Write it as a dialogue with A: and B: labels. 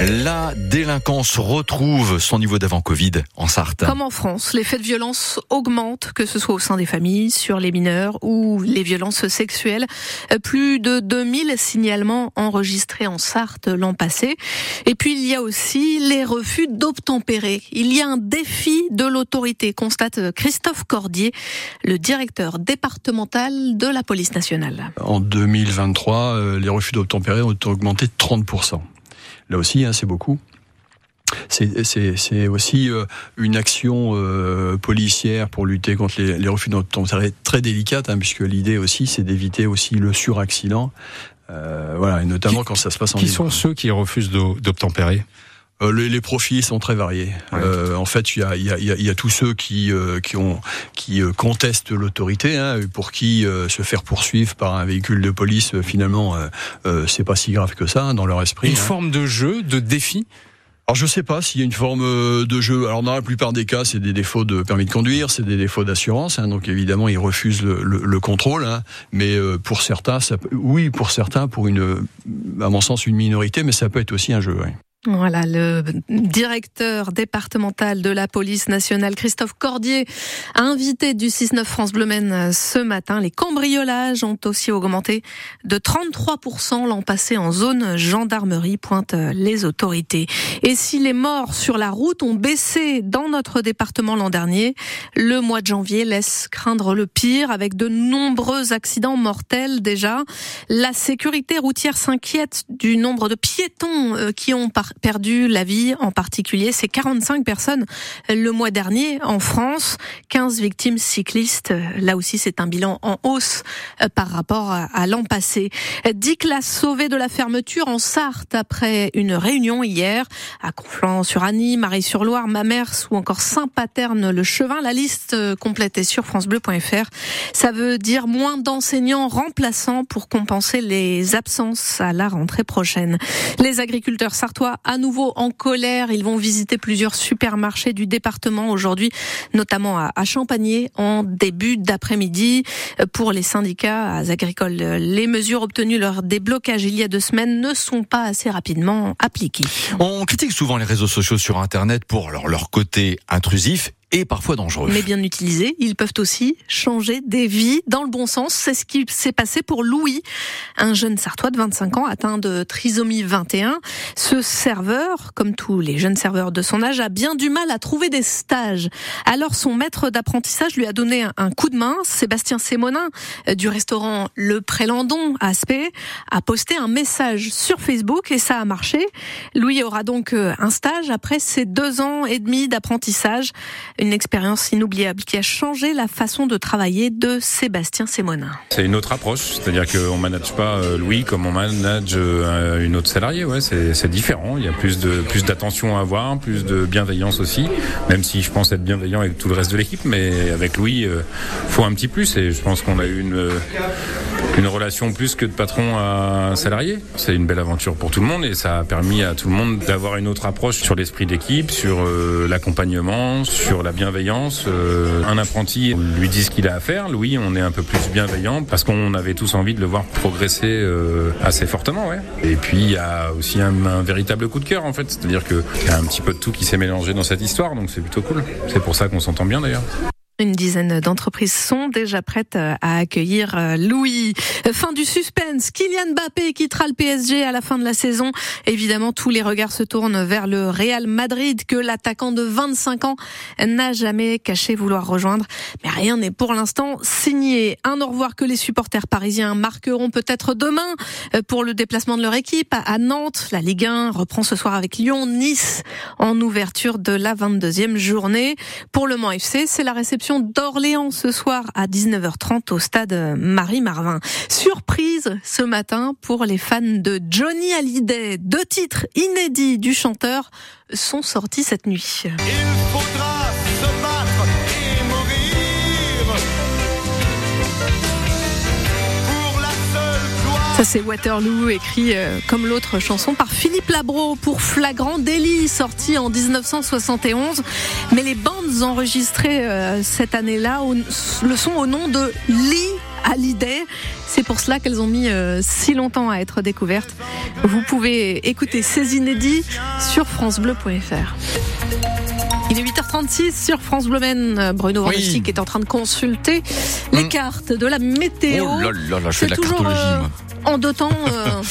A: La délinquance retrouve son niveau d'avant Covid en Sarthe.
B: Comme en France, les faits de violence augmentent, que ce soit au sein des familles, sur les mineurs ou les violences sexuelles. Plus de 2000 signalements enregistrés en Sarthe l'an passé. Et puis il y a aussi les refus d'obtempérer. Il y a un défi de l'autorité, constate Christophe Cordier, le directeur départemental de la police nationale.
C: En 2023, euh, les refus d'obtempérer ont augmenté de 30%. Là aussi, hein, c'est beaucoup. C'est aussi euh, une action euh, policière pour lutter contre les, refus d'obtempérer très délicate, hein, puisque l'idée aussi, c'est d'éviter aussi le suraccident. Euh, voilà, et notamment quand ça se passe en
D: Qui sont ceux qui refusent d'obtempérer?
C: Euh, les, profils sont très variés. Euh, en fait, il y a, y, a, y a, tous ceux qui, euh, qui, ont, qui contestent l'autorité, hein, pour qui se faire poursuivre par un véhicule de police, finalement, c'est pas si grave que ça hein, dans leur esprit.
D: Une
C: hein.
D: forme de jeu, de défi?
C: Alors je sais pas s'il y a une forme de jeu. Alors dans la plupart des cas, c'est des défauts de permis de conduire, c'est des défauts d'assurance. Hein, donc évidemment, ils refusent le, le, contrôle. Hein, mais pour certains, ça oui, pour certains, pour une, à mon sens, une minorité, mais ça peut être aussi un jeu.
B: Voilà, le directeur départemental de la police nationale, Christophe Cordier, invité du 6-9 France Bleu ce matin. Les cambriolages ont aussi augmenté de 33% l'an passé en zone gendarmerie, pointent les autorités. Et si les morts sur la route ont baissé dans notre département l'an dernier, le mois de janvier laisse craindre le pire avec de nombreux accidents mortels déjà. La sécurité routière s'inquiète du nombre de piétons euh, qui ont par perdu la vie, en particulier ces 45 personnes le mois dernier en France, 15 victimes cyclistes. Là aussi, c'est un bilan en hausse euh, par rapport à l'an passé. 10 classes sauvées de la fermeture en Sarthe après une réunion hier à Conflans-sur-Annie, Marie-sur-Loire, Mamers ou encore Saint-Paterne-le-Chevin. La liste euh, complète est sur francebleu.fr. Ça veut dire moins d'enseignants remplaçants pour compenser les absences à la rentrée prochaine. Les agriculteurs sartois à nouveau en colère. Ils vont visiter plusieurs supermarchés du département aujourd'hui, notamment à Champagné en début d'après-midi. Pour les syndicats agricoles, les mesures obtenues lors des blocages il y a deux semaines ne sont pas assez rapidement appliquées.
A: On critique souvent les réseaux sociaux sur Internet pour leur côté intrusif et parfois dangereux.
B: Mais bien utilisés, ils peuvent aussi changer des vies dans le bon sens. C'est ce qui s'est passé pour Louis, un jeune Sartois de 25 ans atteint de trisomie 21. Ce serveur, comme tous les jeunes serveurs de son âge, a bien du mal à trouver des stages. Alors son maître d'apprentissage lui a donné un coup de main. Sébastien Sémonin euh, du restaurant Le Prélandon à Aspect a posté un message sur Facebook et ça a marché. Louis aura donc euh, un stage après ses deux ans et demi d'apprentissage une expérience inoubliable qui a changé la façon de travailler de Sébastien Sémonin.
E: C'est une autre approche, c'est-à-dire qu'on ne manage pas euh, Louis comme on manage euh, une autre salariée. Ouais, c'est différent. Il y a plus de plus d'attention à avoir, plus de bienveillance aussi. Même si je pense être bienveillant avec tout le reste de l'équipe, mais avec Louis, euh, faut un petit plus. Et je pense qu'on a eu une une relation plus que de patron à salarié. C'est une belle aventure pour tout le monde et ça a permis à tout le monde d'avoir une autre approche sur l'esprit d'équipe, sur l'accompagnement, sur la bienveillance. Euh, un apprenti lui dit ce qu'il a à faire. Louis, on est un peu plus bienveillant parce qu'on avait tous envie de le voir progresser euh, assez fortement. Ouais. Et puis il y a aussi un, un véritable coup de cœur en fait, c'est-à-dire qu'il y a un petit peu de tout qui s'est mélangé dans cette histoire, donc c'est plutôt cool. C'est pour ça qu'on s'entend bien d'ailleurs.
B: Une dizaine d'entreprises sont déjà prêtes euh, à accueillir euh, Louis. Fin du suspense. Kylian Mbappé quittera le PSG à la fin de la saison. Évidemment, tous les regards se tournent vers le Real Madrid que l'attaquant de 25 ans n'a jamais caché vouloir rejoindre. Mais rien n'est pour l'instant signé. Un au revoir que les supporters parisiens marqueront peut-être demain euh, pour le déplacement de leur équipe à Nantes. La Ligue 1 reprend ce soir avec Lyon, Nice en ouverture de la 22e journée. Pour le Mans FC, c'est la réception d'Orléans ce soir à 19h30 au stade Marie-Marvin. Surprise ce matin pour les fans de Johnny Hallyday. Deux titres inédits du chanteur sont sortis cette nuit. Ça c'est Waterloo écrit euh, comme l'autre chanson par Philippe Labro pour Flagrant délit sorti en 1971. Mais les bandes enregistrées euh, cette année-là le sont au nom de Lee Hallyday. C'est pour cela qu'elles ont mis euh, si longtemps à être découvertes. Vous pouvez écouter ces inédits sur francebleu.fr. Il est 8h36 sur France Bleu. Bruno
A: Oui.
B: Vandestick est en train de consulter les
A: Mm.
B: cartes de la météo.
A: Oh là là là, je fais de la
B: toujours,
A: cartologie,
B: euh,
A: moi.
B: En temps. euh,